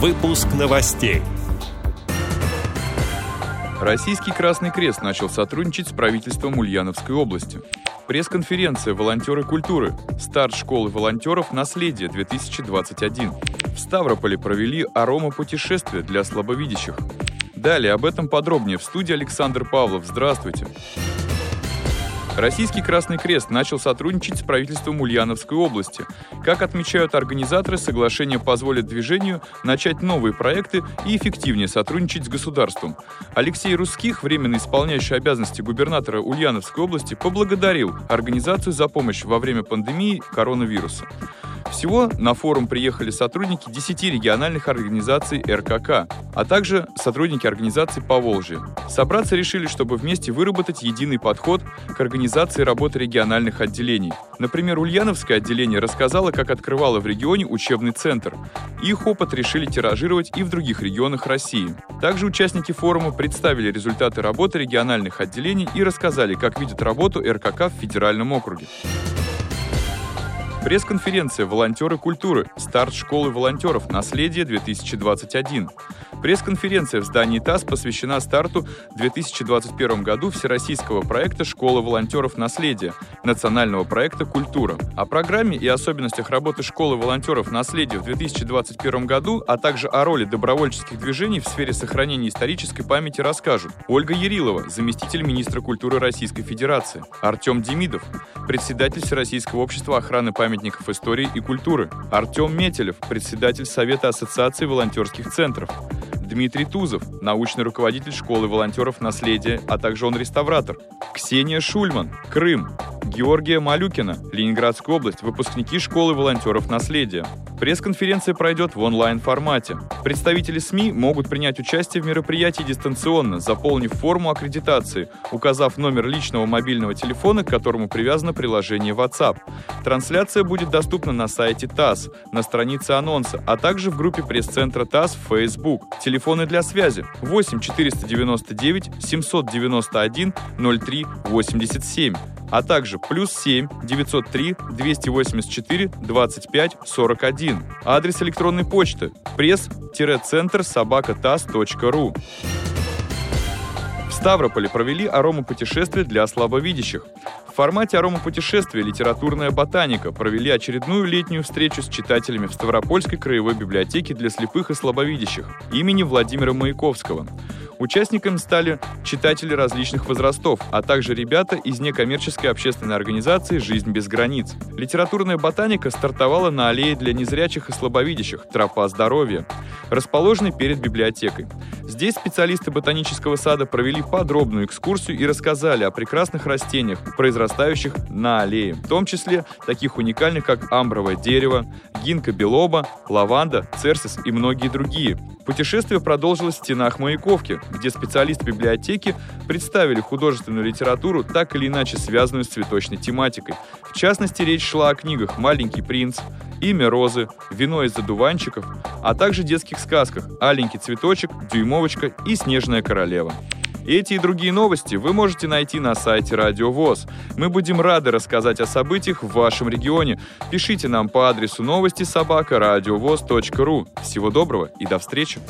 Выпуск новостей. Российский Красный Крест начал сотрудничать с правительством Ульяновской области. Пресс-конференция «Волонтеры культуры. Старт школы волонтеров. Наследие 2021». В Ставрополе провели арома-путешествие для слабовидящих. Далее об этом подробнее в студии Александр Павлов. Здравствуйте. Российский Красный Крест начал сотрудничать с правительством Ульяновской области. Как отмечают организаторы, соглашение позволит движению начать новые проекты и эффективнее сотрудничать с государством. Алексей Русских, временно исполняющий обязанности губернатора Ульяновской области, поблагодарил организацию за помощь во время пандемии коронавируса. Всего на форум приехали сотрудники 10 региональных организаций РКК, а также сотрудники организаций Поволжья. Собраться решили, чтобы вместе выработать единый подход к организации работы региональных отделений. Например, Ульяновское отделение рассказало, как открывало в регионе учебный центр. Их опыт решили тиражировать и в других регионах России. Также участники форума представили результаты работы региональных отделений и рассказали, как видят работу РКК в федеральном округе. Пресс-конференция «Волонтеры культуры. Старт школы волонтеров. Наследие 2021». Пресс-конференция в здании ТАСС посвящена старту в 2021 году всероссийского проекта «Школа волонтеров. Наследие» национального проекта «Культура». О программе и особенностях работы школы волонтеров «Наследие» в 2021 году, а также о роли добровольческих движений в сфере сохранения исторической памяти расскажут Ольга Ярилова, заместитель министра культуры Российской Федерации, Артем Демидов, председатель Всероссийского общества охраны памятников истории и культуры, Артем Метелев, председатель Совета Ассоциации волонтерских центров, Дмитрий Тузов, научный руководитель школы волонтеров «Наследие», а также он реставратор. Ксения Шульман, Крым. Георгия Малюкина, Ленинградская область, выпускники школы волонтеров «Наследие». Пресс-конференция пройдет в онлайн-формате. Представители СМИ могут принять участие в мероприятии дистанционно, заполнив форму аккредитации, указав номер личного мобильного телефона, к которому привязано приложение WhatsApp. Трансляция будет доступна на сайте ТАСС, на странице анонса, а также в группе пресс-центра ТАСС в Facebook. Телефоны для связи 8 499 791 03 87 а также плюс 7 903 284 25 41. Адрес электронной почты пресс-центр собака.тас.ру. В Ставрополе провели аромапутешествие для слабовидящих. Формате аромапутешествия «Литературная ботаника» провели очередную летнюю встречу с читателями в Ставропольской краевой библиотеке для слепых и слабовидящих имени Владимира Маяковского. Участниками стали читатели различных возрастов, а также ребята из некоммерческой общественной организации «Жизнь без границ». Литературная ботаника стартовала на аллее для незрячих и слабовидящих «Тропа здоровья», расположенной перед библиотекой. Здесь специалисты ботанического сада провели подробную экскурсию и рассказали о прекрасных растениях, произрастающих на аллее, в том числе таких уникальных, как амбровое дерево, гинка белоба, лаванда, церсис и многие другие. Путешествие продолжилось в стенах Маяковки, где специалисты библиотеки представили художественную литературу, так или иначе связанную с цветочной тематикой. В частности, речь шла о книгах «Маленький принц», «Имя розы», «Вино из задуванчиков», а также детских сказках «Аленький цветочек», «Дюймовочка» и «Снежная королева». Эти и другие новости вы можете найти на сайте Радио ВОЗ. Мы будем рады рассказать о событиях в вашем регионе. Пишите нам по адресу новости собака ру. Всего доброго и до встречи!